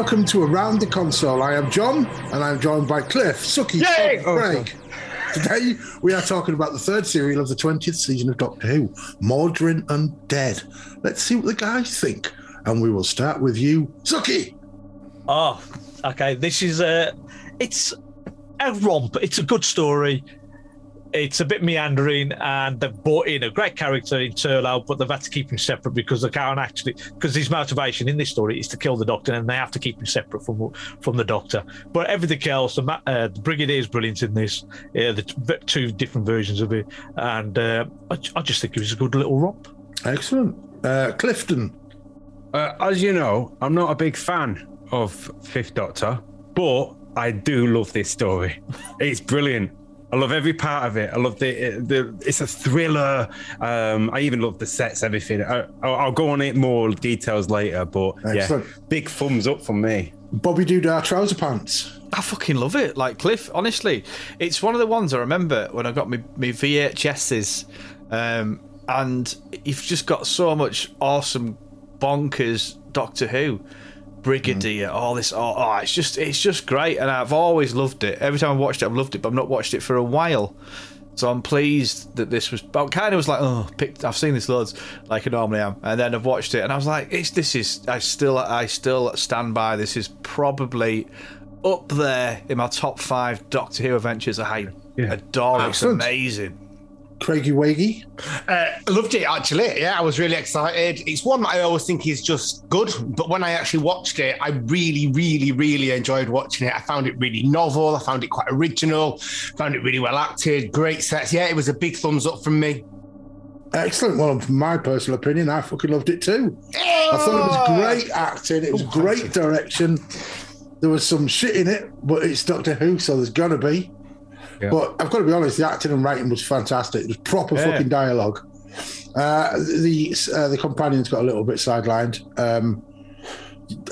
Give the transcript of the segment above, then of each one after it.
welcome to Around the Console. I am John, and I'm joined by Cliff, Suki, Yay! Tom, Craig. Today, we are talking about the third serial of the 20th season of Doctor Who, Mawdryn Undead. Let's see what the guys think. And we will start with you, Suki. Oh, okay. This is a. It's a romp. It's a good story. It's a bit meandering, and they've brought in a great character in Turlough, but they've had to keep him separate because they can't actually. Because his motivation in this story is to kill the Doctor, and they have to keep him separate from from the Doctor. But everything else, the, ma- uh, the Brigadier is brilliant in this. Yeah, the t- two different versions of it, and uh, I, I just think it was a good little romp. Excellent. Uh, Clifton. Uh, as you know, I'm not a big fan of Fifth Doctor, but I do love this story. It's brilliant. I love every part of it. I love the the. It's a thriller. Um, I even love the sets, everything. I, I'll, I'll go on it more details later, but Excellent. yeah, big thumbs up from me. Bobby Doodah Trouser Pants. I fucking love it. Like Cliff, honestly, it's one of the ones I remember when I got my, my VHSs, um, and you've just got so much awesome, bonkers Doctor Who, Brigadier, mm. all this. Oh, oh, it's just it's just great, and I've always loved it. Every time I watched it, I've loved it, but I've not watched it for a while. So I'm pleased that this was. But kind of was like, oh, picked, I've seen this loads, like I normally am, and then I've watched it, and I was like, it's this is. I still I still stand by. This is probably up there in my top five Doctor Who adventures. I adore it. It's amazing. Craigie Waggy. Uh, loved it actually. Yeah, I was really excited. It's one that I always think is just good, but when I actually watched it, I really, really, really enjoyed watching it. I found it really novel. I found it quite original. Found it really well acted. Great sets. Yeah, it was a big thumbs up from me. Excellent. Well, from my personal opinion, I fucking loved it too. I thought it was great acting. It was great direction. There was some shit in it, but it's Doctor Who, so there's gonna be. Yeah. But I've got to be honest, the acting and writing was fantastic. It was proper Yeah. fucking dialogue. Uh, the uh, the companions got a little bit sidelined. Um,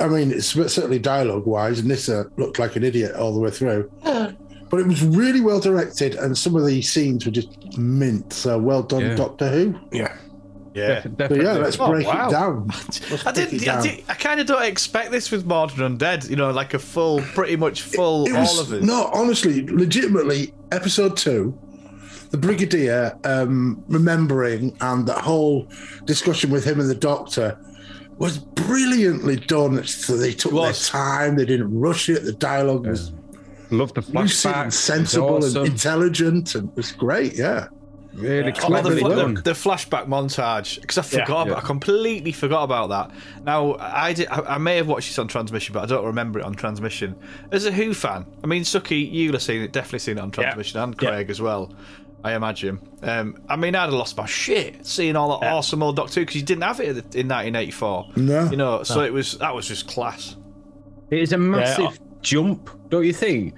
I mean, it's certainly dialogue wise, and Nyssa looked like an idiot all the way through. But it was really well directed, and some of the scenes were just mint. So well done, Yeah. Doctor Who. Yeah. Yeah. So yeah, let's Oh, break wow. it down. Let's I break did. it I, down. did, I kind of don't expect this with Mawdryn Undead. You know, like a full, pretty much full, It all was, of it. No, honestly, legitimately, episode two, the Brigadier um, remembering and that whole discussion with him and the Doctor was brilliantly done. So they took It their time, they didn't rush it. The dialogue was Love the lucid and flashbacks. sensible awesome. and intelligent, and it was great. Yeah. Really Oh, the, cleverly done. the, the flashback montage because I forgot, Yeah. about, I completely forgot about that. Now I did, I, I may have watched this on transmission, but I don't remember it on transmission. As a Who fan, I mean, Suki, you'll have seen it, definitely seen it on transmission, and Yeah. Craig as well. I imagine. Um, I mean, I'd have lost my shit seeing all that awesome old Doctor Who because you didn't have it in 1984. No. you know, so it was that was just class. It is a massive jump, don't you think?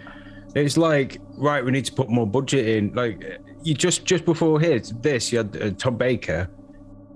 It's like right, we need to put more budget in. Like you just just before here, this you had uh, Tom Baker,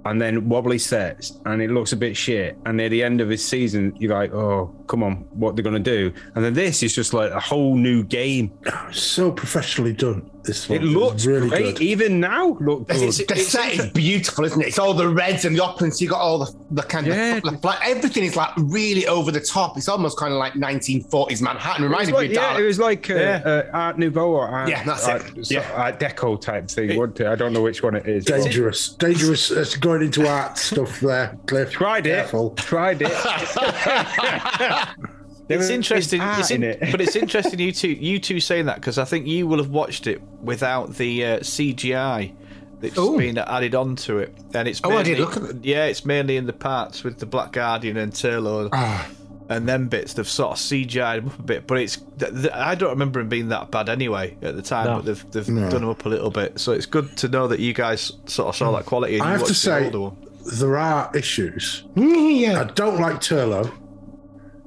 and then wobbly sets, and it looks a bit shit. And near the end of his season, you're like, oh, come on, what they're gonna do? And then this is just like a whole new game. So professionally done. This one It looks really great, good. even now. Look good. It's, the set is beautiful, isn't it? It's all the reds and the opulence. You got all the, the kind Yeah. of like everything is like really over the top. It's almost kind of like 1940s Manhattan. It Reminds was me like, of yeah, Dalek. it was like uh, Yeah. uh, Art Nouveau or Art, Yeah, that's it. Art, so- Yeah. Art Deco type thing. wasn't it? I don't know which one it is. Dangerous, dangerous. It's going into art stuff there, Cliff. Tried it. Careful. Tried it. There It's interesting, art it's in, in it. but it's interesting you two, you two saying that because I think you will have watched it without the uh, CGI that's Ooh. been added onto it, and it's Oh, I mainly, did look at it. yeah, it's mainly in the parts with the Black Guardian and Turlough Ah. and then bits. They've sort of CGI'd up a bit, but it's th- th- I don't remember them being that bad anyway at the time, No. but they've they've done them up a little bit. So it's good to know that you guys sort of saw that quality. And I you have to watched the say, there are issues. yeah. I don't like Turlough.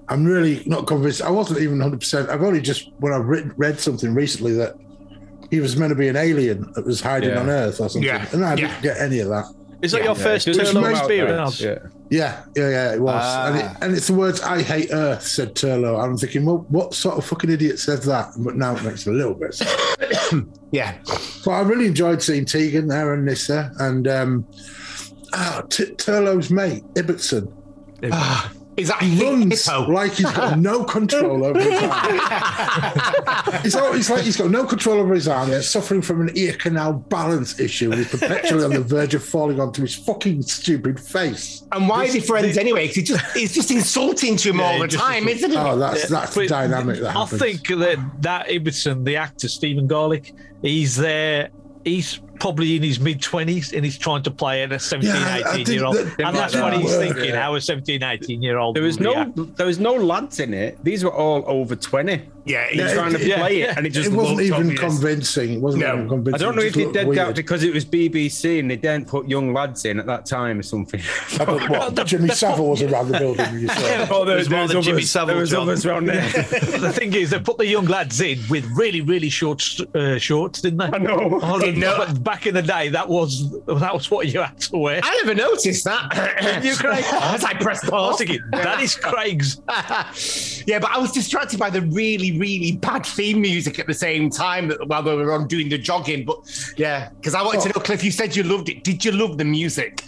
I'm really not convinced. I wasn't even 100%. I've only just, when I've read, read something recently that he was meant to be an alien that was hiding Yeah. on Earth or something. Yeah. And I Yeah. didn't get any of that. Is that Yeah, your Yeah, first it Turlough experience? Yeah. Yeah, yeah, yeah, it was. And, it, Ah. and it's the words "I hate Earth" said Turlough. And I'm thinking, well, what sort of fucking idiot says that? But now it makes a little bit. sense. Yeah. but I really enjoyed seeing Tegan there and Nyssa and um, oh, T- Turlough's mate Ibbotson. Ah, Is that He runs hippo? like he's got no control over his arm. it's, all, it's like he's got no control over his arm. He's suffering from an ear canal balance issue. He's perpetually on the verge of falling onto his fucking stupid face. And why is he friends anyway? 'Cause he just he's just insulting to him all he the just- time, isn't it? Oh, that's that's the dynamic that I think that that Ibbotson, the actor Stephen Garlick, he's there. He's probably in his mid 20s and he's trying to play at a 17, yeah, 18 year old. that- And that's what he's work, thinking. yeah. How a 17, 18 year old. There was no, react. there was no lads in it. These were all over twenty. yeah, He's he's trying to it- play yeah, it, and it just it wasn't even obvious. convincing. It wasn't No. even convincing. I don't know if just they looked did that because it was BBC and they didn't put young lads in at that time or something. But what, Jimmy Savile was around the building. You saw. oh, there, was more than Jimmy others, Savile, there was others around there. the thing is, they put the young lads in with really, really short uh, shorts, didn't they? I know. Oh, Hey, no. But back in the day, that was that was what you had to wear. I never noticed that. You, Craig? As I pressed pause. thinking, that is Craig's. yeah, but I was distracted by the really, really bad theme music at the same time that while we were on doing the jogging. But yeah, because I wanted to know, Cliff, you said you loved it. Did you love the music?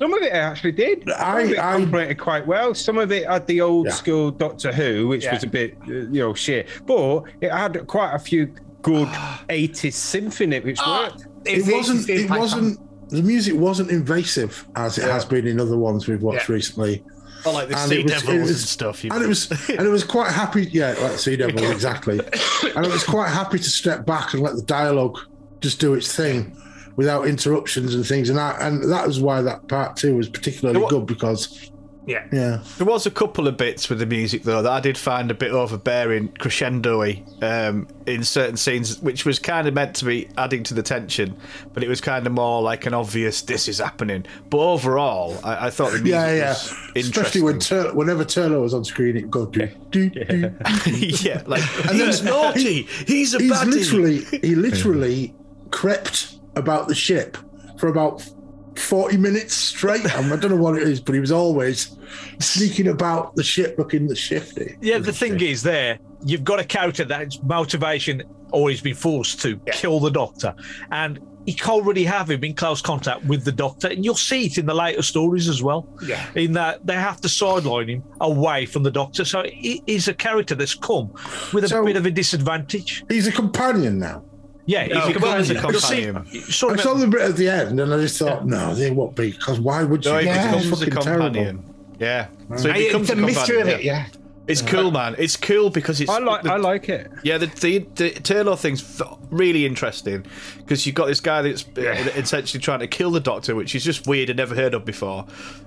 Some of it I actually did. Some I- of it I- complemented quite well. Some of it had the old Yeah. school Doctor Who, which Yeah. was a bit, uh, you know, shit. But it had quite a few good 80s symphony, in it, which worked. It wasn't. It wasn't. The music wasn't invasive as it has been in other ones we've watched Yeah. recently. I like the And Sea it was- Devils it and stuff. you and it was and it was quite happy yeah like sea devil exactly and it was quite happy to step back and let the dialogue just do its thing without interruptions and things and that and that was why that part two was particularly What- good because Yeah. yeah There was a couple of bits with the music though that I did find a bit overbearing, crescendo-y um, in certain scenes, which was kind of meant to be adding to the tension, but it was kind of more like an obvious "this is happening." But overall, I, I thought the music yeah yeah was especially when Tur- whenever Turlough was on screen it would go do, do, do. yeah, like And then he's naughty, he's a he's baddie. literally he literally crept about the ship for about 40 minutes straight. Um, I don't know what it is but he was always sneaking about the ship looking the shifty. Yeah, the thing is, there you've got a character that's motivation, or he's been forced to kill the Doctor, and he can't really have him in close contact with the Doctor, and you'll see it in the later stories as well. Yeah. in that they have to sideline him away from the Doctor, so he's a character that's come with a So- bit of a disadvantage. he's a companion now Yeah, he's he a becomes a companion. You'll see- companion. sort I saw the bit at the end and I just thought, no, they won't be because why would you? No, he It's becomes a fucking companion. terrible. Yeah, so I- becomes it's a mystery of it, yeah. It's cool, man. It's cool because it's. I like, the- I like it. Yeah, the the, the Taylor thing's really interesting because you've got this guy that's uh, essentially trying to kill the Doctor, which is just weird and never heard of before.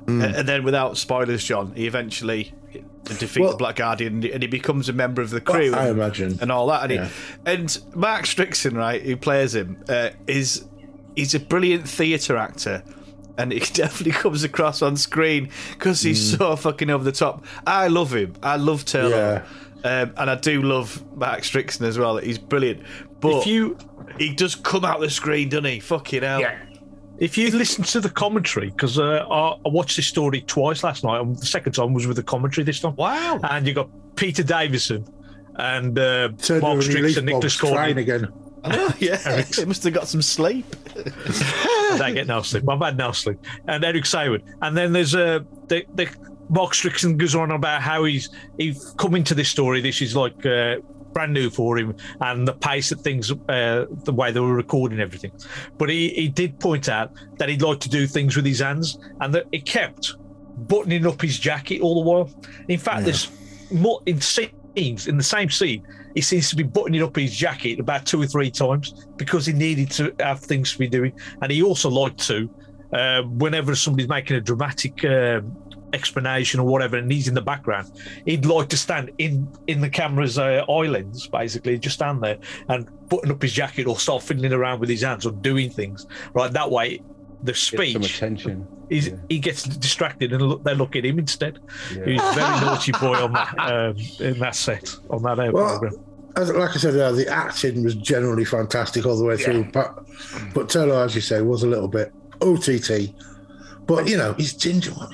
Hmm. Uh, and then, without spoilers, John, he eventually defeats Well- the Black Guardian and he- becomes a member of the crew. I and, imagine. and all that. And, Yeah. he, and Mark Strickson, right, who plays him, uh, is he's a brilliant theatre actor. And he definitely comes across on screen because he's Hmm. so fucking over the top. I love him. I love Taylor. Yeah. Um, and I do love Mark Strickson as well. He's brilliant. But if you he does come out the screen, doesn't he? Fucking hell. Yeah. If you listen to the commentary, because uh, I, I watched this story twice last night, and the second time was with the commentary this time. Wow. And you got Peter Davison and uh, Turner Mark and Strix Relief and Nicholas Bob's crying Courtney. again. yeah. He must have got some sleep. I don't get no sleep. I've had no sleep. And Eric Saward. And then there's a the, the Mark Strickson goes on about how he's he's come into this story. This is like uh, brand new for him, and the pace that things, uh, the way they were recording everything. But he he did point out that he'd like to do things with his hands, and that it kept buttoning up his jacket all the while. In fact, there's more in scenes in the same scene. He seems to be buttoning up his jacket about two or three times because he needed to have things to be doing, and he also liked to, uh, whenever somebody's making a dramatic um explanation or whatever, and he's in the background, he'd like to stand in in the camera's uh, eye lens, basically, just stand there and button up his jacket or start fiddling around with his hands or doing things. Right, that way, the Get some speech attention. he's, Yeah. he gets distracted and look, they look at him instead. He was a very naughty boy on that um, in that set on that air Well, program. As, like I said, uh, the acting was generally fantastic all the way through. But but Turlough, as you say, was a little bit OTT. But you know, he's ginger. Well,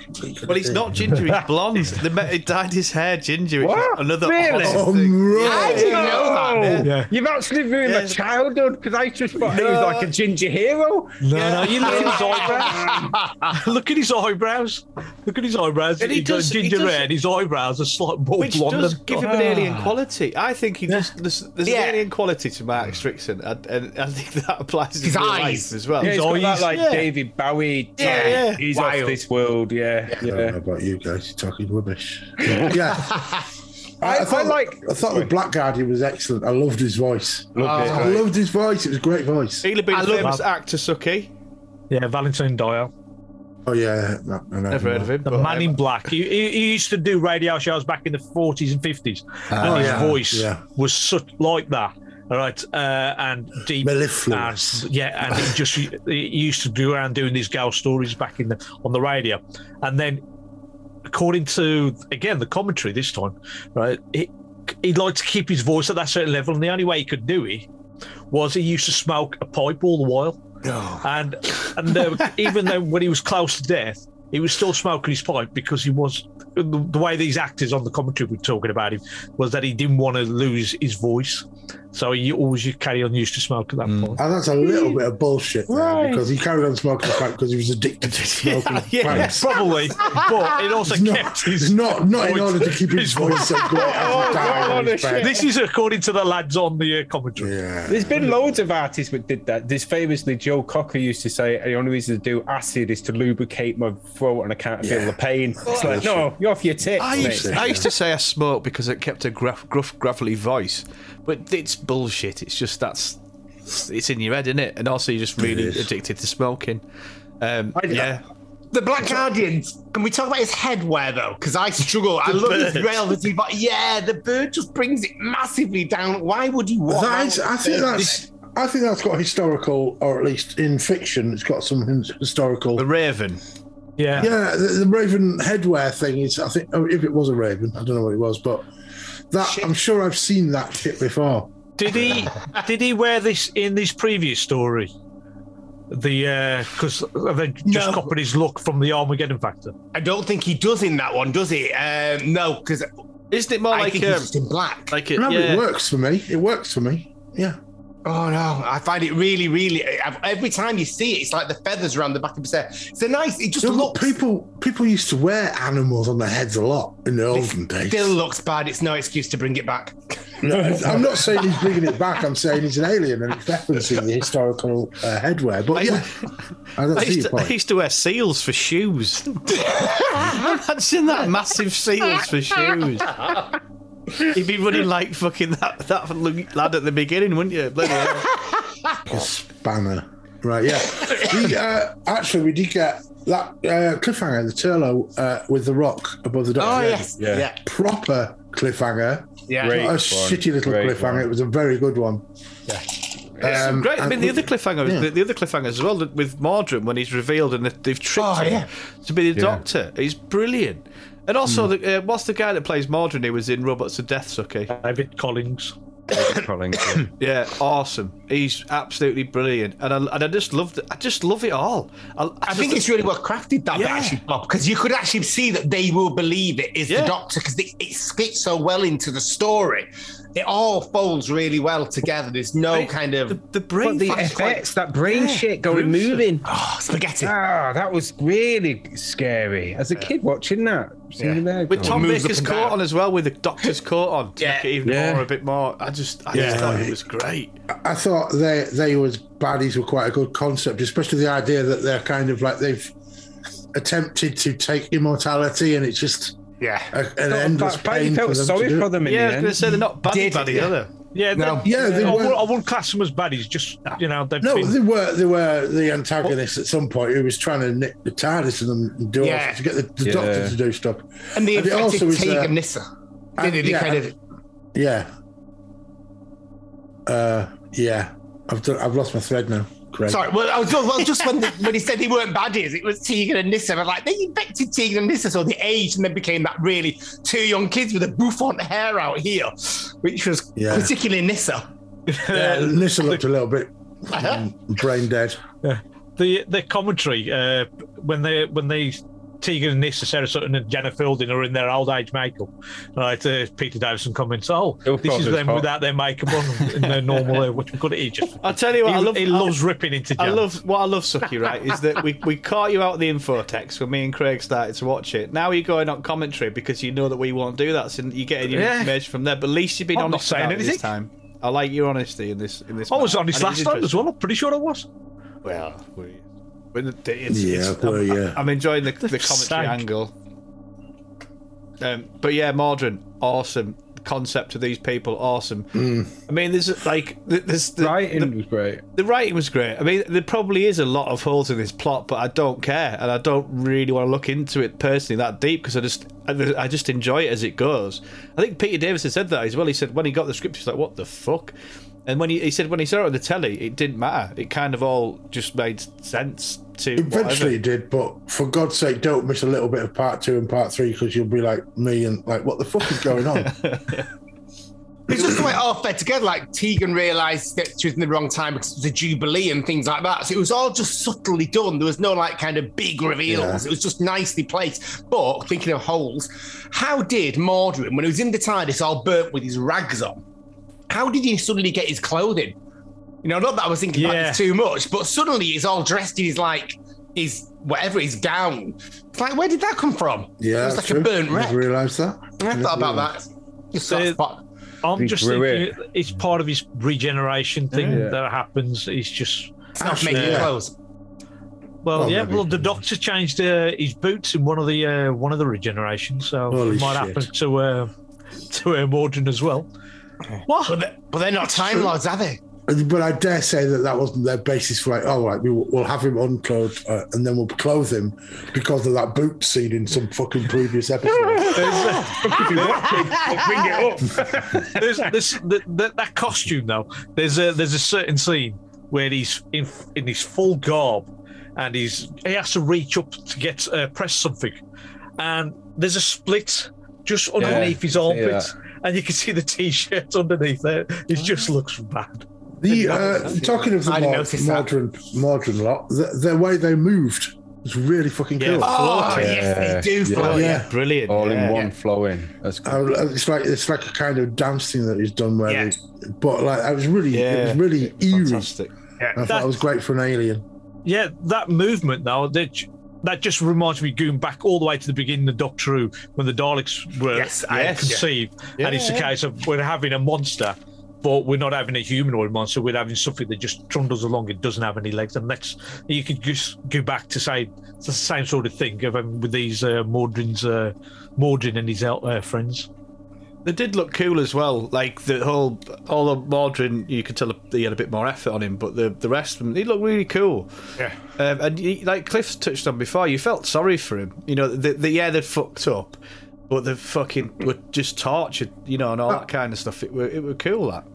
he's not ginger. He's blonde. they met, he dyed his hair ginger. which is What? Another Really? awesome Oh, right. I didn't know that. Yeah. You've actually ruined my childhood because I just thought he was like a ginger hero. No, no, you look at his eyebrows. look at his eyebrows. Look at his eyebrows. And he He's got does- he ginger does- hair and his eyebrows are slightly more Which blonde. does give him an alien quality. I think he just there's, there's Yeah. an alien quality to Mark Strickson, and, and I think that applies to His eyes. life as well. Yeah, he's got that like yeah. David Bowie. Yeah, yeah. He's Wild. off this world. Yeah, I don't know yeah. about you guys. You're talking rubbish. Yeah. I, I thought, like- I thought the Black Guardian was excellent. I loved his voice. Loved I it. loved his voice. It was a great voice. He'll have been I a famous him. actor, Sucky. Yeah, Valentine Dyall. Oh yeah, no, I know Never him heard of him. The but Man in Black. He, he, he used to do radio shows back in the 40s and 50s. and his yeah, voice yeah. was such like that. All right. Uh, and deep. Mellifluous. and- yeah. And he just he used to do around doing these ghost stories back in the on the radio. And then, according to, again, the commentary this time, right, he, he'd like to keep his voice at that certain level. And the only way he could do it was he used to smoke a pipe all the while. And and uh, even though when he was close to death, he was still smoking his pipe because he was the, the way these actors on the commentary were talking about him was that he didn't want to lose his voice, so he always used to carry on used to smoke at that point. And that's a little bit of bullshit there Right. because he carried on smoking the pipe because he was addicted to smoking yeah. pipes. Probably, but it also It's kept not, his it's not, not in order to keep his voice so great as he died on his bed. This is according to the lads on the uh, commentary. Yeah. There's been loads of artists that did that. There's famously Joe Cocker used to say the only reason to do acid is to lubricate my throat and I can't feel the pain. It's like, no, you're off your tits, I mate. used, I used to say I smoked because it kept a gruff, gruff, gravelly voice, but it's bullshit. It's just that's it's in your head, isn't it? And also, you're just really addicted to smoking. Um, I- yeah, The Black Guardians. Can we talk about his headwear though? Because I struggle. I love his bird. velvety, but yeah, the bird just brings it massively down. Why would you want? That is, I think that's. I think that's got historical, or at least in fiction, it's got some historical. the Raven. Yeah, Yeah, the, the raven headwear thing is. I think oh, if it was a raven, I don't know what it was, but that I'm sure I've seen that shit before. Did he did he wear this in this previous story? The because they just No. copied his look from the Armageddon Factor. I don't think he does in that one, does he? Um, no, because Isn't it more I like think um, he's just in black. like a, No, yeah, it works for me. It works for me. Yeah. Oh no, I find it really, really. Every time you see it, it's like the feathers around the back of his head. It's a nice. It just No, but looks. people people used to wear animals on their heads a lot in the olden days. Still looks bad. It's no excuse to bring it back. No, I'm not saying he's bringing it back. I'm saying he's an alien and it's referencing the historical uh, headwear. But yeah, I don't I see used, your to, I point. used to wear seals for shoes. Imagine that massive seals for shoes. You'd be running like fucking that, that lad at the beginning, wouldn't you? Bloody hell. Spanner. Right, yeah. We, uh, actually, we did get that uh, cliffhanger, the Turlough uh, with the rock above the Oh yes, Yeah. yeah, Proper cliffhanger. yeah. Great. Not a one. shitty little Great cliffhanger. one. It was a very good one. Um, Great. I mean, the we- other cliffhanger, yeah. the, the other cliffhanger as well with Mordred when he's revealed and they've tricked Oh, him yeah. to be the Yeah. Doctor. He's brilliant. And also, the, uh, what's the guy that plays Mordred? He was in Robots of Death, Sucky. David Collings. David Collings. Yeah, awesome. He's absolutely brilliant, and I, and I just love it. I just love it all. I, I think it's really well crafted that bit Yeah. actually, Bob, because you could actually see that they will believe it is Yeah. the Doctor because it, it fits so well into the story. It all folds really well together. There's no Right. kind of the, the brain the flash- effects, that brain Yeah, shit going gruesome. moving. oh, spaghetti. Ah, that was really scary. As a kid watching that, seeing there, with Tom moves up Baker's coat down. on as well, with the Doctor's coat on, to Yeah. make it even Yeah. more, a bit more. I just, I Yeah. just thought it was great. I thought they they was baddies were quite a good concept, especially the idea that they're kind of like they've attempted to take immortality, and it's just Yeah. a, an Felt endless bad- pain you felt for sorry for them in Yeah, I was the going to end. say they're not bad, Did- buddy, yeah. are they? Yeah, No. Yeah, they I, were- wouldn't, I wouldn't class them as baddies. Just you know, they've No, been, they were they were the antagonist at some point who was trying to nick the TARDIS and them do all- Yeah. to get the, the Yeah. doctor to do stuff. And the And it also was Teague uh, Nyssa. and- yeah, kind of Yeah. Uh, yeah. I've done, I've lost my thread now. Craig. Sorry, well, I was just, well, just when, the, when he said they weren't baddies, it was Tegan and Nyssa. I'm like, they infected Tegan and Nyssa, so they aged and then became that really two young kids with a bouffant hair out here, which was Yeah. particularly Nyssa. Yeah, Nyssa looked a little bit um, brain dead. the the commentary uh, when they when they Tegan and Nyssa, Sarah Sutton, and Janet Fielding are in their old age makeup. Right, uh, Peter Davison comments, "Oh, They'll this is them hot. without their makeup on in their normal. Uh, what you call it? He just I'll tell you what, he, I love. he I- loves ripping into. I love what I love, Sucky. Right, is that we, we caught you out of the info text when me and Craig started to watch it. Now you're going on commentary because you know that we won't do that, so you're getting your Yeah. information from there. But at least you've been I'm not honest saying about it this anything. time. I like your honesty in this. In this, I was honest last time as well. I'm pretty sure I was. Well, we, but it's, Yeah, it's, well, I'm, yeah. I'm enjoying the, the commentary Stank. angle. Um, but yeah, Mawdryn, awesome. Concept of these people, awesome. I mean, there's like there's the, Writing the, was great. the writing was great. I mean, there probably is a lot of holes in this plot, but I don't care, and I don't really want to look into it personally that deep because I just, I, I just enjoy it as it goes. I think Peter Davis Davison said that as well. He said when he got the script, he was like, "What the fuck." And when he, he said when he saw it on the telly, it didn't matter. It kind of all just made sense to Eventually whatever. it did, but for God's sake, don't miss a little bit of part two and part three because you'll be like me and like, what the fuck is going on? It's just the way it all fed together. Like Tegan realised that she was in the wrong time because it was a jubilee and things like that. So it was all just subtly done. There was no like kind of big reveals. Yeah. It was just nicely placed. But thinking of holes, how did Mawdryn, when he was in the TARDIS all burnt with his rags on, how did he suddenly get his clothing? You know, not that I was thinking about Yeah. this too much, but suddenly he's all dressed in his like his whatever his gown. It's like, where did that come from? Yeah, it's like true. a burnt wreck. Never realised that. I thought about that. Just sort of So- spot- I'm He just grew thinking it's part of his regeneration thing Yeah. that happens. He's just It's not Actually, making yeah. clothes. well, Well, yeah. maybe. Well, the doctor changed uh, his boots in one of the uh, one of the regenerations, so Holy it might shit. happen to uh, to uh, Mawdryn as well. What? But they're, but they're not Time Lords, are they? But I dare say that that wasn't their basis for like, oh, right, we will, we'll have him unclothed uh, and then we'll clothe him because of that boot scene in some fucking previous episode. Bring it up. there's this the, the, that costume though. There's a there's a certain scene where he's in in his full garb, and he's he has to reach up to get uh, press something, and there's a split just underneath his armpit. see armpits, and you can see the t-shirt underneath it. It just looks bad. The uh, talking of the mod- notice that. modern modern lot, the, the way they moved was really fucking Yeah. cool. Oh, Floating. yes, they do Yeah. float. yeah. Brilliant. All yeah. in one flowing. That's good. Uh, it's like it's like a kind of dance thing that he's done where, Yeah. they, but like I was really, it was really eerie. Fantastic. I thought it was great for an alien. Yeah, that movement though, that that just reminds me going back all the way to the beginning of Doctor Who when the Daleks were Yes, yes. conceived, Yeah, and it's a case of we're having a monster, but we're not having a humanoid monster. We're having something that just trundles along and doesn't have any legs. And that's you could just go back to say it's the same sort of thing of, um, with these uh, Mawdryn's uh, Mawdryn and his uh, friends. They did look cool as well. Like the whole, all the Mawdryn, you could tell he had a bit more effort on him, but the the rest of them, they looked really cool. Yeah. Um, and he, like Cliff's touched on before, you felt sorry for him. You know, the, the yeah, they'd fucked up, but they fucking were just tortured. You know, and all that kind of stuff. It were it were cool. That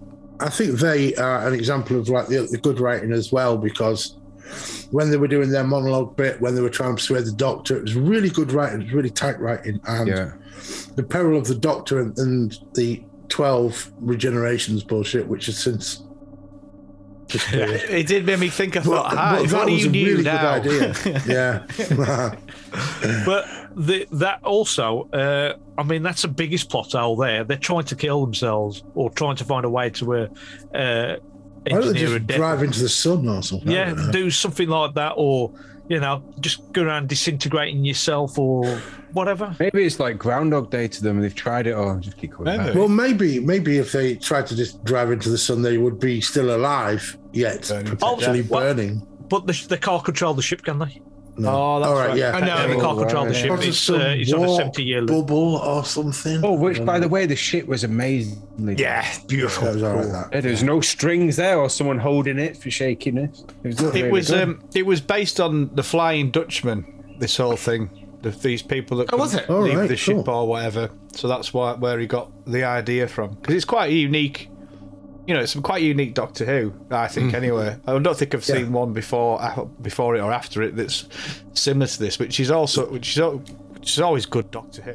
I think they are an example of like the, the good writing as well because when they were doing their monologue bit, when they were trying to persuade the doctor, it was really good writing, it was really tight writing, and Yeah. the peril of the doctor and, and the twelve regenerations bullshit, which has since disappeared. it did make me think. I But, thought, but if that only was you a knew really now. good idea. yeah. But the, that also, uh, I mean, that's the biggest plot hole there. They're trying to kill themselves or trying to find a way to uh, uh, Why don't they engineer a just drive into the sun or something? Yeah, don't know. do something like that, or you know, just go around disintegrating yourself or whatever. Maybe it's like Groundhog Day to them. They've tried it all. Just keep going. Maybe. Well, maybe, maybe if they tried to just drive into the sun, they would be still alive, yet Burning potentially oh, death. What? burning. But the, they can't control the ship, can they? No. Oh, that's All right, right. yeah. I know. Yeah, they can't Oh, control the ship. It's, uh, some it's on a 70 year loop. bubble or something. Oh, which, by don't the way, the ship was amazingly. Yeah, beautiful. That was all right, that. Yeah, There's no strings there or someone holding it for shakiness. it. It was, It really was um, it was based on the Flying Dutchman. This whole thing, the, these people that Oh, was it? Oh, leave right, the ship or whatever. So that's why where he got the idea from. Because it's quite a unique. You know, it's some quite unique Doctor Who. I think anyway. I don't think I've seen Yeah. one before, uh, before it or after it that's similar to this. Which is also, which is, al- which is always good Doctor Who.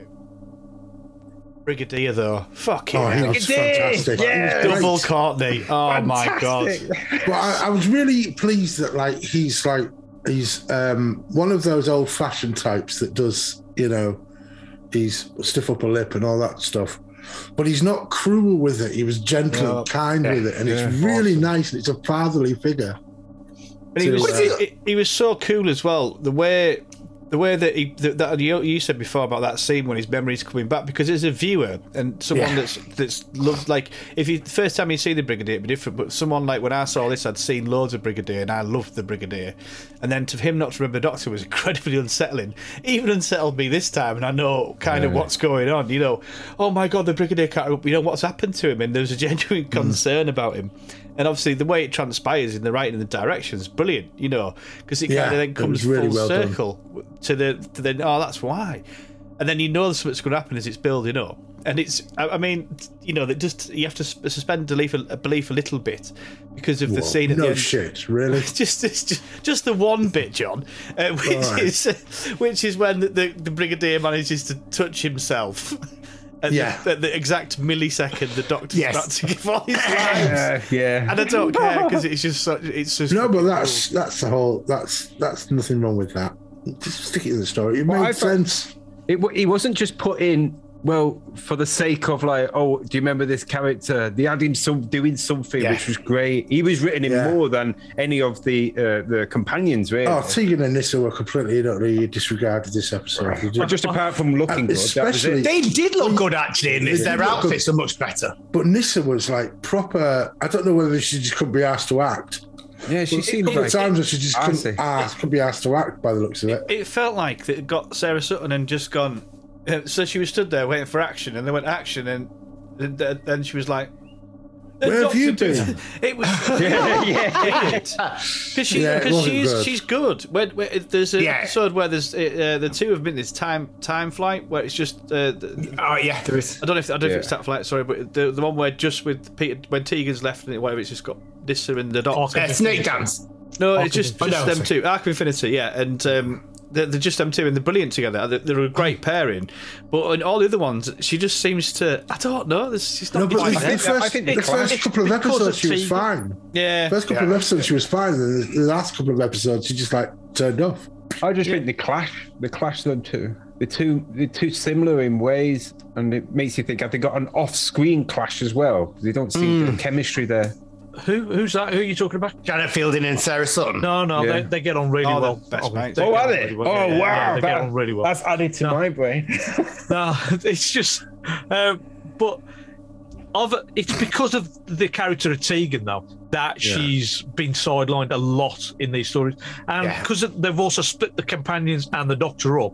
Brigadier though, fucking Oh, he hell. was fantastic. He was great. double Courtney. Oh my god. But I, I was really pleased that like he's like he's um, one of those old-fashioned types that does, you know, he's stiff upper lip and all that stuff. But he's not cruel with it. He was gentle No. and kind Yeah. with it, and Yeah. it's really nice. And it's a fatherly figure. And he was uh, he, he was so cool as well. The way the way that he that, that you, you said before about that scene when his memory's coming back because as a viewer and someone Yeah. that's that's loved like if you the first time you see the Brigadier it'd be different but someone like when I saw this I'd seen loads of Brigadier and I loved the Brigadier. And then to him not to remember the Doctor was incredibly unsettling even unsettled me this time and I know kind of what's going on you know. Oh my god the Brigadier can't you know what's happened to him? And there's a genuine hmm. concern about him and obviously the way it transpires in the writing and the direction is brilliant you know because it Yeah, kind of then comes really full well done. circle to the to the oh that's why and then you know something's going to happen as it's building up and it's i, I mean you know that just you have to suspend belief a, belief a little bit because of the scene at no the end shit, really. just, it's just just the one bit, John, uh, which Alright. is which is when the, the, the brigadier manages to touch himself. At Yeah. the, at the exact millisecond the doctor's Yes. about to give all his lives. Yeah, yeah. And I don't care because it's just such, it's just No, but that's that's the whole. That's that's nothing wrong with that. Just stick it in the story. It Well, made I thought- sense. It, wa- he wasn't just put in well for the sake of like, oh, do you remember this character? They had him some doing something Yeah. which was great. He was written in Yeah. more than any of the uh, the companions, really. Oh, Tegan and Nyssa were completely utterly disregarded this episode. They But did- just apart from looking good, that was especially- it. They did look good actually in this. Their did look good. outfits are much better. But Nyssa was like proper. I don't know whether she just couldn't be asked to act. Yeah, she A seemed couple like of times that she just I couldn't ask, couldn't be asked to act by the looks of it. it felt like that it got Sarah Sutton and just gone. Uh, So she was stood there waiting for action, and they went action, and then- then then she was like, "The Where have you did-" been? It was yeah, yeah. because she Yeah, because she's good. she's good. When, when, there's an Yeah. episode where there's uh, the two have been this time time flight where it's just uh, the, Oh yeah, there is. I don't know if I don't know Yeah. if it's that flight. Sorry, but the the one where just with Peter when Tegan's left and whatever, it's just got this and the doctor. Uh, snake dance. No, Arc it's just, just oh, no, them sorry. two. Arc of Infinity, yeah, and um, they're, they're just them two, and they're brilliant together. They're, they're a great mm. pairing. But in all the other ones, she just seems to. I don't know. There's, she's not. No, but quite the, there. the first, I think the first couple of episodes, she was fine. yeah, First couple of episodes, she was fine. And the, the last couple of episodes, she just like turned off. I just think the clash, the clash them two, the two, the two similar in ways, and it makes you think have they got an off-screen clash as well? They don't see the hmm. chemistry there. Who who's that? Who are you talking about? Janet Fielding and Sarah Sutton. No, no, Yeah. they, they get on really Oh, well. they're best mates. Oh, are they? really well. Oh, Yeah, wow! they get on really well. That's added to No. my brain. No, it's just, um, but of it's because of the character of Tegan though that Yeah. she's been sidelined a lot in these stories, and Yeah. because they've also split the companions and the Doctor up.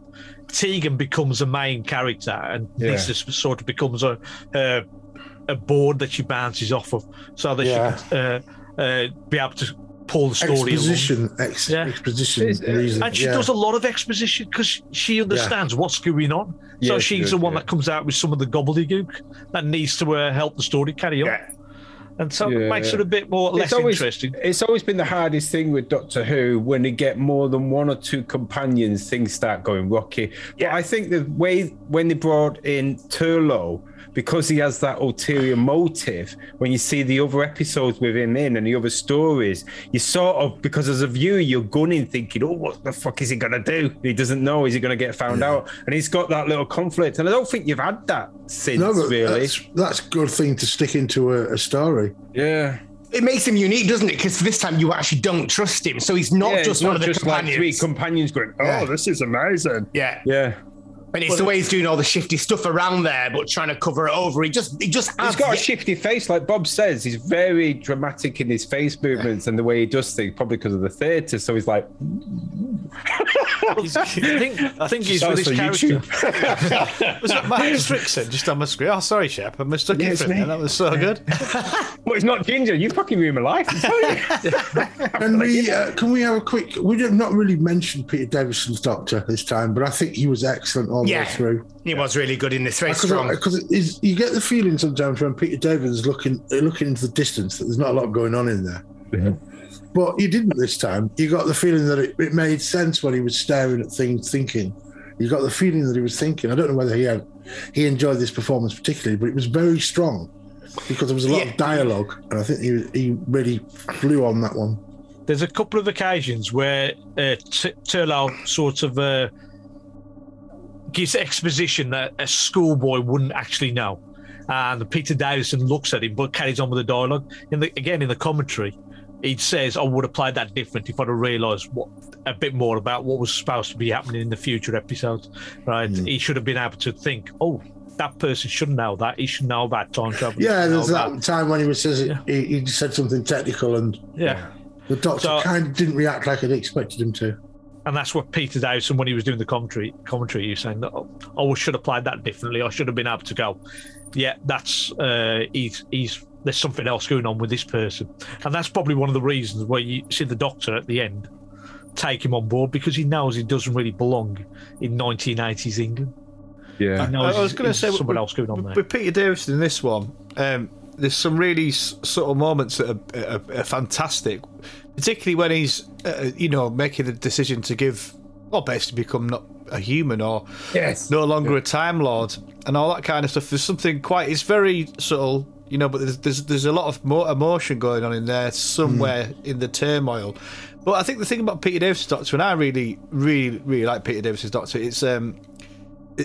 Tegan becomes a main character, and Yeah. this is sort of becomes a a, a board that she bounces off of, so that Yeah. she can uh, uh, be able to pull the story along. Exposition, ex, Yeah. exposition uh, reason. And she yeah. does a lot of exposition because she understands what's going on. So Yeah, she she's does, the one yeah. that comes out with some of the gobbledygook that needs to uh, help the story carry on. Yeah. And so Yeah. it makes it a bit more less It's always, interesting. it's always been the hardest thing with Doctor Who when they get more than one or two companions, things start going rocky. But I think the way when they brought in Turlough, because he has that ulterior motive, when you see the other episodes with him in and the other stories, you sort of because as a viewer you're gunning thinking, oh, what the fuck is he gonna do? He doesn't know. Is he gonna get found out? And he's got that little conflict, and I don't think you've had that since no, really. that's, that's good thing to stick into a, a story. Yeah. It makes him unique, doesn't it? Because this time you actually don't trust him, so he's not yeah, just it's one not of the just like companions. three companions going, oh, Yeah. this is amazing. yeah, Yeah. And it's the way he's doing all the shifty stuff around there, but trying to cover it over. He just, he just He's adds. got a shifty face, like Bob says. He's very dramatic in his face movements and the way he does things, probably because of the theatre. So he's like, He's- I think, I think he's Sounds with his for character. was that Matt Strickson just on my screen? Oh, sorry, Shep, I mistook Yeah, you it's for him. me. That was so good. well, it's not Ginger. You fucking ruined my life. I'm telling you. Can we uh, can we have a quick? We have not really mentioned Peter Davison's Doctor this time, but I think he was excellent all the Yeah. way through. he was really good in this, very Because strong. because you get the feeling sometimes when Peter Davis is looking looking into the distance that there's not a lot going on in there. But you didn't this time. You got the feeling that it, it made sense when he was staring at things, thinking. You got the feeling that he was thinking. I don't know whether he had he enjoyed this performance particularly, but it was very strong because there was a lot Yeah. of dialogue, and I think he he really flew on that one. there's a couple of occasions where uh, T- Turlough sort of uh, gives exposition that a schoolboy wouldn't actually know. And Peter Davison looks at him but carries on with the dialogue. In the, again, in the commentary, he says, I would have played that different if I'd have realised what a bit more about what was supposed to be happening in the future episodes. Right? Mm. He should have been able to think, oh, that person should know that. He should know about time travel. Yeah, there's that, that, time when he was says yeah. he, he, said something technical, and yeah, the doctor so, kind of didn't react like I'd expected him to. And that's what Peter Davison, when he was doing the commentary, commentary, he was saying that oh, I should have played that differently. I should have been able to go, yeah, that's uh, he's he's there's something else going on with this person, and that's probably one of the reasons why you see the doctor at the end take him on board because he knows he doesn't really belong in 1980s England. Yeah, I, I was going to say someone else going on there. With Peter Davison in this one, um, there's some really subtle moments that are, are, are fantastic, particularly when he's, uh, you know, making the decision to give, well, basically become not a human or yes. no longer a Time Lord and all that kind of stuff. There's something quite, it's very subtle, you know, but there's there's, there's a lot of more emotion going on in there somewhere mm. in the turmoil. But I think the thing about Peter Davis's Doctor, and I really, really, really like Peter Davis's Doctor, it's um,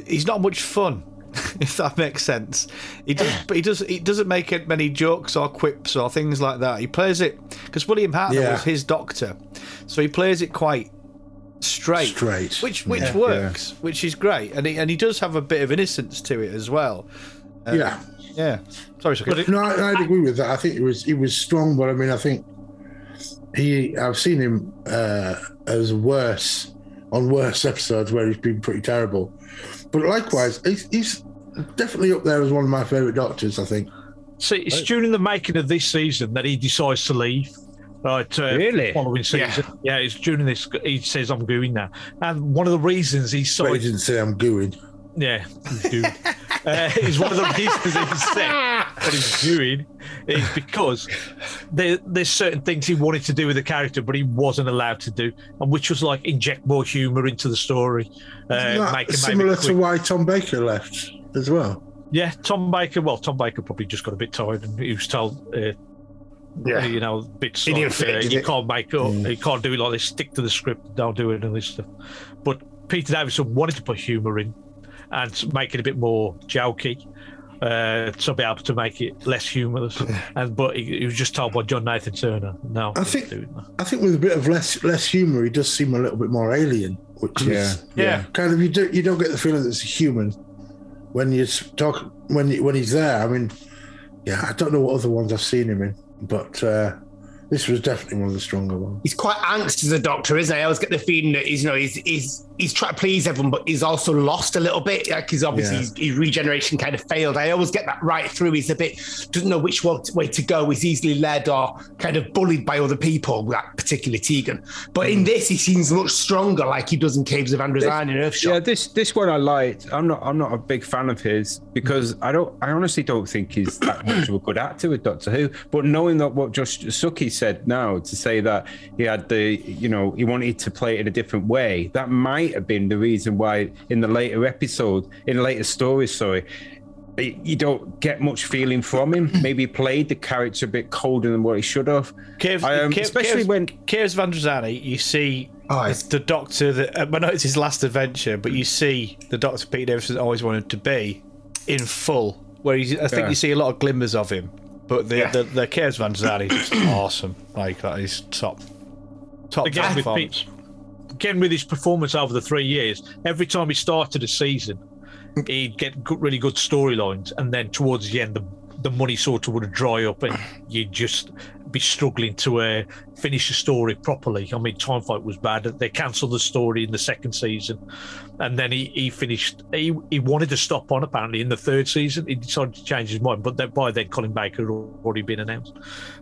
he's not much fun, if that makes sense. He does, but he does. He doesn't make many jokes or quips or things like that. He plays it because William Hartnell yeah. was his Doctor, so he plays it quite straight, straight, which which yeah, works, yeah. which is great, and he, and he does have a bit of innocence to it as well. Um, yeah, yeah. Sorry, sorry. No, I, would agree with that. I think it was it was strong, but I mean, I think he. I've seen him uh, as worse on worse episodes where he's been pretty terrible. But likewise, he's, he's definitely up there as one of my favourite doctors. I think. See, it's during the making of this season that he decides to leave. Right, uh, really? Following season, yeah. yeah. It's during this. He says, "I'm going now," and one of the reasons he saw. he didn't say, "I'm going." Yeah, dude. uh, is one of the reasons he said what he's doing is because there, there's certain things he wanted to do with the character, but he wasn't allowed to do, and which was like inject more humour into the story. Uh, make, similar to why Tom Baker left as well. Yeah, Tom Baker. Well, Tom Baker probably just got a bit tired, and he was told. Uh, yeah, you know, bits like, uh, you can't make up, mm. you can't do it like this. Stick to the script, don't do it and this stuff. But Peter Davison wanted to put humour in, and make it a bit more jokey. Uh, to be able to make it less humorous, and but he, he, was just told by John Nathan Turner. No, I think I think with a bit of less less humor, he does seem a little bit more alien, which yeah. is yeah. yeah, kind of you don't you don't get the feeling that it's a human when you talk when when he's there. I mean, yeah, I don't know what other ones I've seen him in, but uh, this was definitely one of the stronger ones. He's quite angst as a doctor, isn't he? I always get the feeling that he's, you know, he's he's he's trying to please everyone, but he's also lost a little bit. Like he's obviously yeah. his, his, regeneration kind of failed. I always get that right through. He's a bit doesn't know which way to go. He's easily led or kind of bullied by other people. That particular Tegan, but in mm. this he seems much stronger, like he does in Caves of Androzani and Earthshock. Yeah, this this one I liked. I'm not I'm not a big fan of his because I don't I honestly don't think he's that much of a good actor with Doctor Who. But knowing that what Josh Suki said now to say that he had the you know he wanted to play it in a different way, that might have been the reason why in the later episode, in the later stories, sorry, you don't get much feeling from him. Maybe played the character a bit colder than what he should have. Caves, um, Caves, especially Caves, when Caves van Androzani, you see oh, the Doctor. That uh, I know it's his last adventure, but you see the Doctor Peter Davison always wanted to be in full. Where he's, I think yeah. you see a lot of glimmers of him, but the yeah. the, the Caves van Androzani is just awesome. Like that is top top again with Pete, again with his performance over the three years. Every time he started a season he'd get really good storylines, and then towards the end, the the money sort of would dry up, and you'd just be struggling to uh, finish the story properly. I mean, Time Flight was bad; they cancelled the story in the second season, and then he, he finished. He, he wanted to stop on apparently in the third season. He decided to change his mind, but by then Colin Baker had already been announced.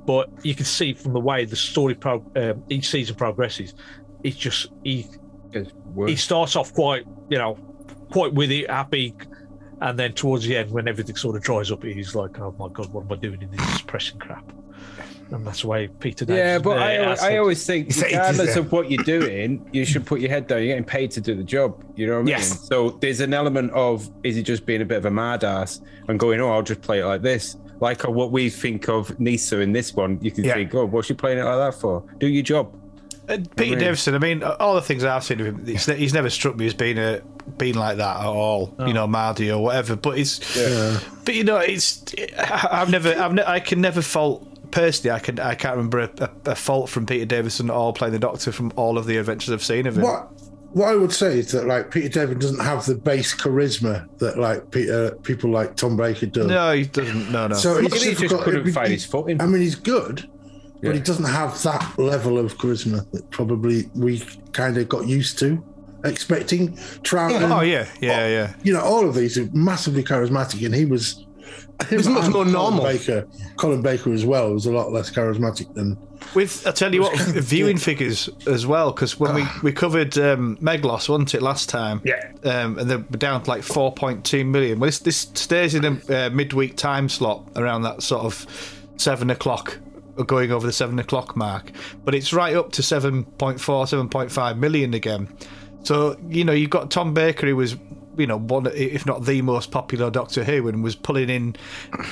But you can see from the way the story pro, uh, each season progresses, it's just he he starts off quite you know quite with it, happy. And then towards the end, when everything sort of dries up, he's like, "Oh my god, what am I doing in this depression crap?" And that's why Peter. yeah, but I, I always think, regardless of what you're doing, you should put your head down. You're getting paid to do the job. You know what I mean? yes. So there's an element of is he just being a bit of a mad ass and going, "Oh, I'll just play it like this," like uh, what we think of Nyssa in this one, you can Yeah. think, oh, what's she playing it like that for? Do your job. And Peter mean- Davison, I mean, all the things I've seen of him, it's, he's never struck me as being a being like that at all. You know, Mardy or whatever. But it's, but you know, it's. I've never, I've ne- I can never fault. Personally, I can, I can't remember a, a, a fault from Peter Davison at all playing the Doctor from all of the adventures I've seen of him. What what I would say is that like Peter David doesn't have the base charisma that like Peter people like Tom Baker does. No, he doesn't. No, no. So it's he just couldn't be- find his footing. I mean, he's good, Yeah. but he doesn't have that level of charisma that probably we kind of got used to expecting. Troughton, oh yeah, yeah, yeah. you know, all of these are massively charismatic, and he was. was much more Colin normal. Baker, Colin Baker as well was a lot less charismatic than. With I tell you what, viewing figures as well, because when we, we covered um, Meglos, wasn't it last time? Yeah. Um, and they're down to like 4.2 million. Well, this, this stays in a uh, midweek time slot around that sort of seven o'clock, going over the seven o'clock mark. But it's right up to 7.4, 7.5 million again. So you know you've got Tom Baker, who was you know one, if not the most popular Doctor Who, and was pulling in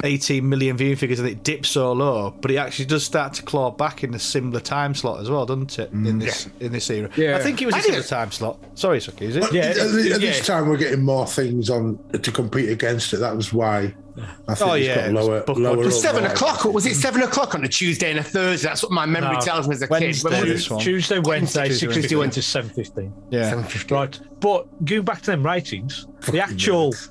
18 million viewing figures, and it dipped so low. But it actually does start to claw back in a similar time slot as well, doesn't it? In mm. this in this era, Yeah. I think it was a I think similar time slot. Sorry, Suki, is it? Yeah, at, at yeah. this time, we're getting more things on to compete against it. That was why I think Oh, it's yeah, got it was lower, book- lower. It Seven overall. o'clock. Or was it seven o'clock on a Tuesday and a Thursday? That's what my memory No. tells me as a Wednesday, kid. When we- this one. Tuesday, Wednesday, Tuesday, six Wednesday. fifty to seven fifteen. Yeah. 7:50. Right, but going back to them ratings, the actual.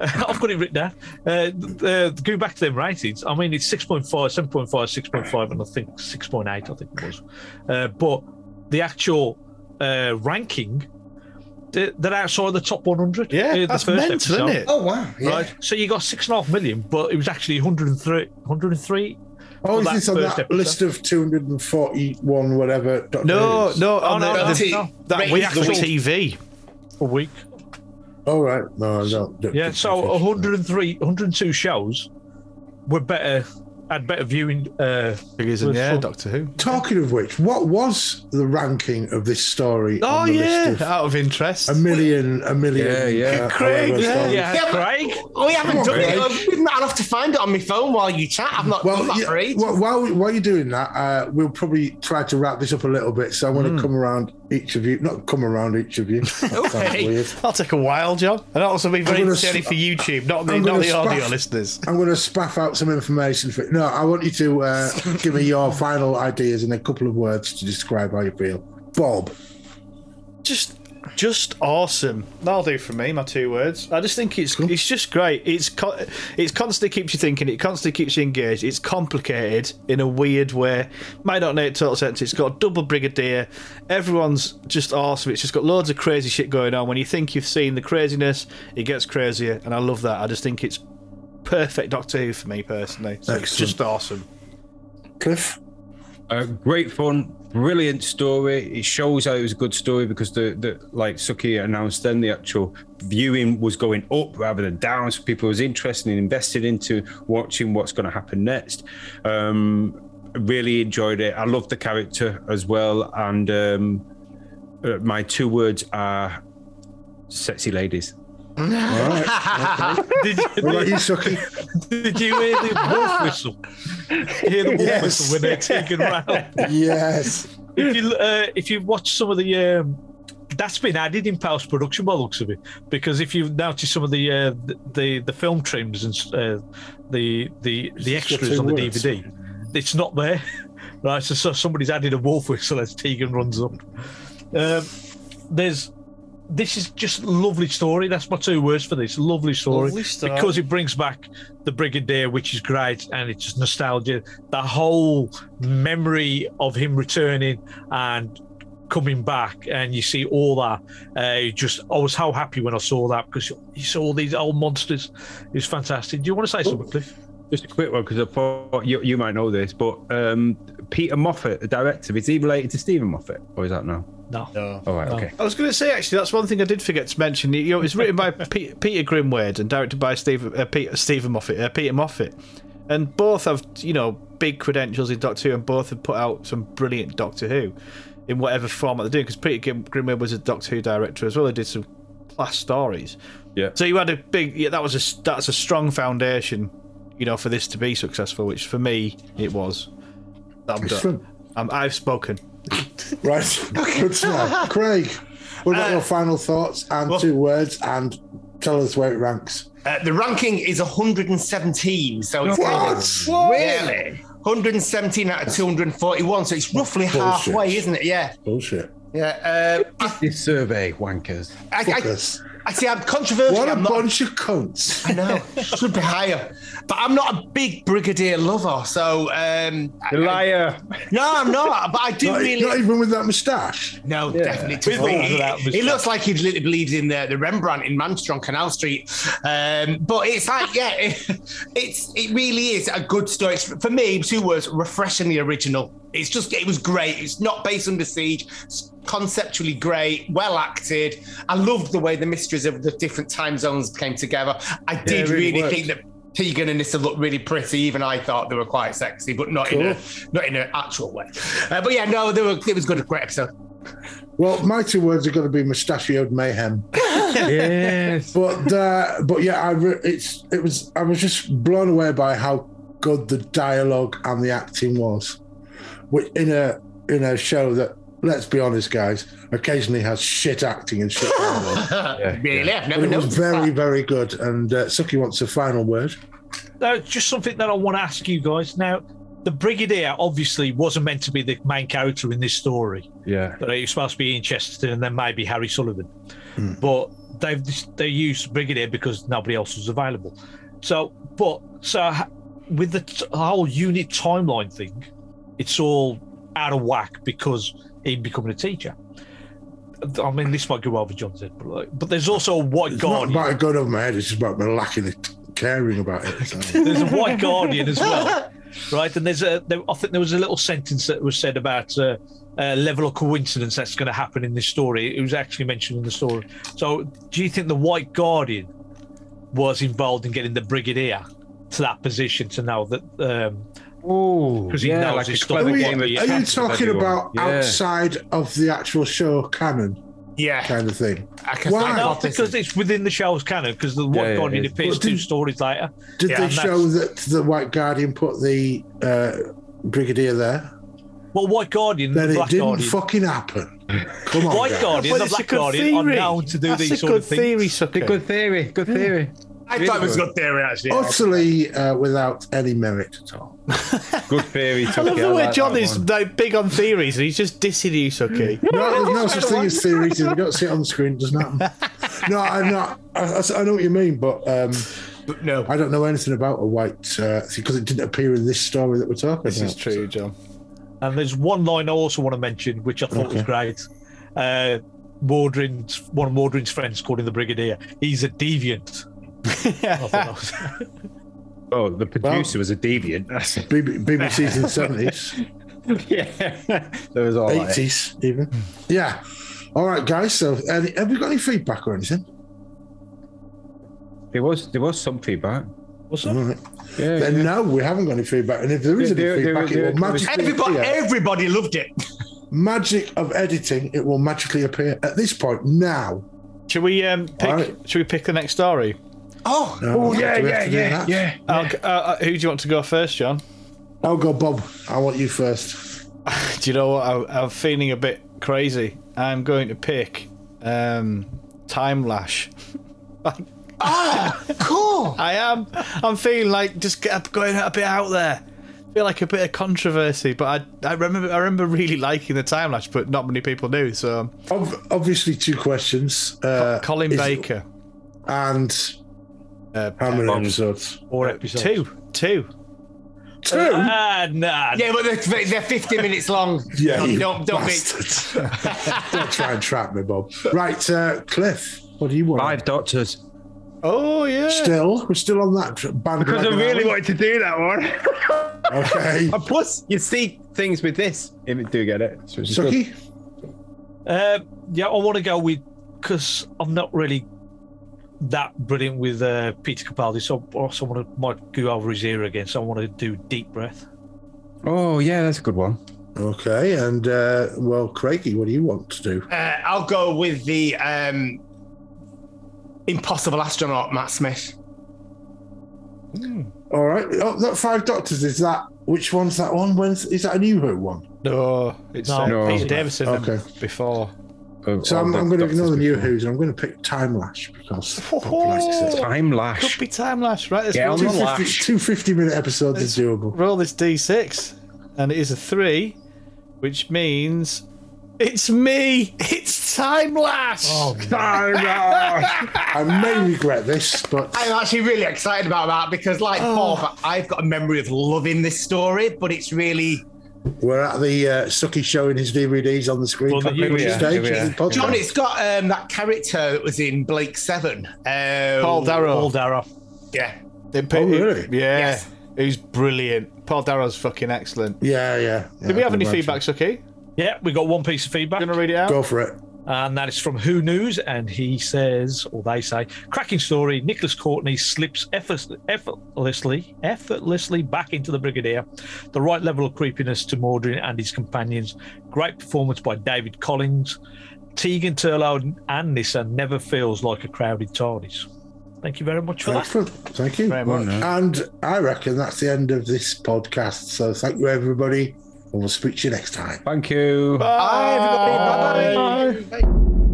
I've got it written down. Uh, uh, going back to them ratings, I mean, it's 6.5, 7.5, 6.5, and I think 6.8, I think it was. Uh, but the actual uh, ranking, they're, they're outside the top 100. Yeah, uh, the that's first mental, episode. isn't it? Oh wow! Yeah. Right, so you got six and a half million, but it was actually 103. 103 Oh, is that this on that episode. list of 241 whatever? No, Who's? no, Oh, on no, the, no, the- no. that week the for. TV. a week. Oh, right. No, I don't. don't Yeah, so 103, 102 shows were better, had better viewing. Uh, Figures in the air. Doctor Who. Talking of which, what was the ranking of this story? Oh on the yeah, list of out of interest. a million, a million. Yeah, yeah. uh, Craig, yeah, yeah, Yeah, Craig. We haven't done it. Craig. We've not enough to find it on my phone while you chat. I've not done Well, that for ages. well, while, while you're doing that, uh, we'll probably try to wrap this up a little bit. So I want to come around each of you, not come around each of you. That sounds Okay. weird. I'll take a while, John, and that'll also be very gonna sp- for YouTube, not the not gonna the audio listeners. I'm going to spaff out some information for. No, I want you to uh, give me your final ideas in a couple of words to describe how you feel. Bob. Just, just awesome. That'll do for me. My two words. I just think it's it's just great. It's co- it's constantly keeps you thinking. It constantly keeps you engaged. It's complicated in a weird way. Might not make total sense. It's got a double brigadier. Everyone's just awesome. It's just got loads of crazy shit going on. When you think you've seen the craziness, it gets crazier, and I love that. I just think it's perfect Doctor Who for me personally. So it's just awesome. Cliff. Uh, great fun, brilliant story. It shows how it was a good story because the, the like Suki announced then the actual viewing was going up rather than down, so people was interested and invested into watching what's going to happen next. Um, really enjoyed it. I love the character as well, and um, uh, my two words are sexy ladies. Did you, What about you, Suki? did you hear the wolf whistle? hear the wolf Yes. whistle when they're taken round? yes. if you uh, if you watch some of the um, that's been added in post production by the looks of it because if you notice some of the uh, the, the the film trims and uh, the the the extras on the words. DVD, it's not there. Right, so, so somebody's added a wolf whistle as Tegan runs up. Um, there's this is just lovely story. That's my two words for this. Lovely story. Lovely story. Because it brings back the Brigadier, which is great, and it's just nostalgia. The whole memory of him returning and coming back, and you see all that. Uh, just I was so happy when I saw that because you saw all these old monsters. It's fantastic. Do you want to say something, Cliff? Just a quick one because I thought you, you might know this, but um, Peter Moffatt, the director, is he related to Steven Moffat, or is that no? No. All right, okay. I was going to say actually that's one thing I did forget to mention. You know, it's written by Pe- Peter Grimwade and directed by Steve, uh, Peter Steven Moffat, uh, Peter Moffatt, and both have you know big credentials in Doctor Who, and both have put out some brilliant Doctor Who in whatever format they're doing. Because Peter Grim- Grimwade was a Doctor Who director as well. He did some class stories. Yeah. So you had a big yeah. That was a that's a strong foundation you know, for this to be successful, which for me it was. I'm done. Excellent. Um, I've spoken. Right. Good stuff. Craig, what about Uh, your final thoughts and well- two words and tell us where it ranks? Uh, the ranking is 117, so it's What? Really? 117 out of 241, so it's roughly Bullshit. halfway, isn't it? Yeah, Bullshit. yeah. Uh, This survey, wankers. I, Fuck I, us. I see. I'm controversial. What a I'm not, bunch of cunts. I know should be higher, but I'm not a big Brigadier lover. So um, I- liar. no, I'm not. But I do Not, really. not even with that moustache. No, definitely. too With funny. all He, that he looks like he literally believes in the, the Rembrandt in Manchester on Canal Street. Um, but it's like, yeah, it, it's it really is a good story. It's, for me, two words: refreshingly original. It's just it was great. It's not based under siege. It's conceptually great, well acted. I loved the way the mysteries of the different time zones came together. I did it really really think that. Tegan and Nyssa looked really pretty. Even I thought they were quite sexy, but not in a not in an actual way. Uh, but yeah, no, they were. It was good. A great episode. Well, my two words are going to be mustachioed mayhem. yes. But uh, but yeah, I re- it's it was I was just blown away by how good the dialogue and the acting was, which in a in a show that let's be honest, guys, occasionally has shit acting and shit. dialogue. really, I've But never it was very that. very good. And uh, Suki wants a final word. Now, just something that I want to ask you guys. Now, the Brigadier obviously wasn't meant to be the main character in this story. Yeah. But he was supposed to be Ian Chesterton and then maybe Harry Sullivan. But they've they used Brigadier because nobody else was available. So, but so with the t- whole unit timeline thing, it's all out of whack because he becoming a teacher. I mean, this might go over John's head, but, like, but there's also a White It's not about going over my head. It's just about me lacking it, caring about it. so. there's a white guardian as well right and there's a there, i think there was a little sentence that was said about uh, a level of coincidence that's going to happen in this story it was actually mentioned in the story so do you think the white guardian was involved in getting the brigadier to that position to know that um Oh, 'Cause he yeah, knows like his a stuff. Are, we, are you talking about Yeah. outside of the actual show canon Yeah, kind of thing? I can Why? no, because it's within the show's canon because the white yeah, guardian it is. appears Well, two did- stories later Did Yeah, they show that the White Guardian put the uh, Brigadier there? well white guardian and Then the it didn't guardian fucking happen. Come on, white guys. guardian But the it's a black good guardian are theory. known to do That's these a sort good of things theory, Suki. Good theory. Good theory. I Really thought it was a good. good theory actually. Utterly uh, without any merit at all. Good theory. I love the way like John is like big on theories and he's just dissing you, Suki. No, there's no such thing as theories. If you don't see it on the screen, it doesn't happen. No, I'm not. I, I- I know what you mean, but um, But no, I don't know anything about a white uh, because it didn't appear in this story that we're talking This about. is true, John. And there's one line I also want to mention, which I thought was great. Uh, Mawdryn's one of Mawdryn's friends called him the Brigadier. He's a deviant. I thought that was- Oh, the producer was a deviant. That's BB, BBC's in the seventies, yeah. there was all that. eighties, even. Yeah. All right, guys. So, any, have we got any feedback or anything? There was there was some feedback. What's All that? right. Yeah. Then yeah. no, we haven't got any feedback. And if there is There- any there- feedback, there- it will there magically everybody, appear. everybody loved it. Magic of editing, it will magically appear at this point now. Should we um pick? Alright. Should we pick the next story? Oh, No, Oh yeah, do we yeah, have to do yeah, yeah. Uh, uh, who do you want to go first, John? I'll go, Bob. I want you first. Do you know what? I, I'm feeling a bit crazy. I'm going to pick um, Time Lash. oh, cool. I am. I'm feeling like just get, going a bit out there. Feel like a bit of controversy, but I, I remember I remember really liking the Time Lash, but not many people do. So obviously, two questions. Uh, Colin is- Baker, And uh, how many Bond. episodes? Four episodes. two, two. Two? Ah, nah. Yeah, but they're, they're 50 minutes long. yeah, don't, you don't, don't be. don't try and trap me, Bob. Right, uh, Cliff, what do you want? Five doctors. Oh yeah. Still, we're still on that tr- bandwagon. Because I really are wanted to do that one. Okay. and plus, you see things with this. If you do get it. So it's. Suki? Um, yeah, I want to go with because I'm not really that brilliant with uh, Peter Capaldi, so I also want to might go over his ear again. So I want to do Deep Breath. Oh yeah, that's a good one. Okay, and uh, well, Craigie, what do you want to do? Uh, I'll go with the um, impossible astronaut, Matt Smith. All right. Oh, that Five Doctors is that? Which one's that one? When's is that a New Who one? No, it's No, uh, no. Peter Davison Okay. before. Uh, So I'm, I'm going to Doctors ignore the New. Who's and I'm going to pick Time Lash because Oh. populace Time Could be time lash, right? Let's Get roll, on the lash. 250, two 50 minute episodes is doable. roll this d6, and it is a three, which means it's me. It's time lash. Oh, Time Lash! I may regret this, but I'm actually really excited about that because, like Bob, I've got a memory of loving this story, but it's really we're at the uh, Suki showing his DVDs on the screen. Well, Can't here remember we the are, stage here we of are. the podcast. John. It's got um, that character that was in Blake Seven. Um, Paul Darrow. Paul Darrow. Yeah, It- Oh, really? Yeah. Yes. He's brilliant. Paul Darrow's fucking excellent. Yeah, yeah. yeah, Did we have any imagine. feedback, Suki? Yeah, we got one piece of feedback. Gonna read it out? Go for it. And that is from Who News. And he says, or they say, cracking story. Nicholas Courtney slips effortlessly, effortlessly back into the Brigadier. The right level of creepiness to Mawdryn and his companions. Great performance by David Collings. Tegan Turlough and Nyssa never feels like a crowded TARDIS. Thank you very much for that. Thank you. Very much. And I reckon that's the end of this podcast. So thank you, everybody. And we'll speak to you next time. Thank you. Bye, everybody. Bye. Bye.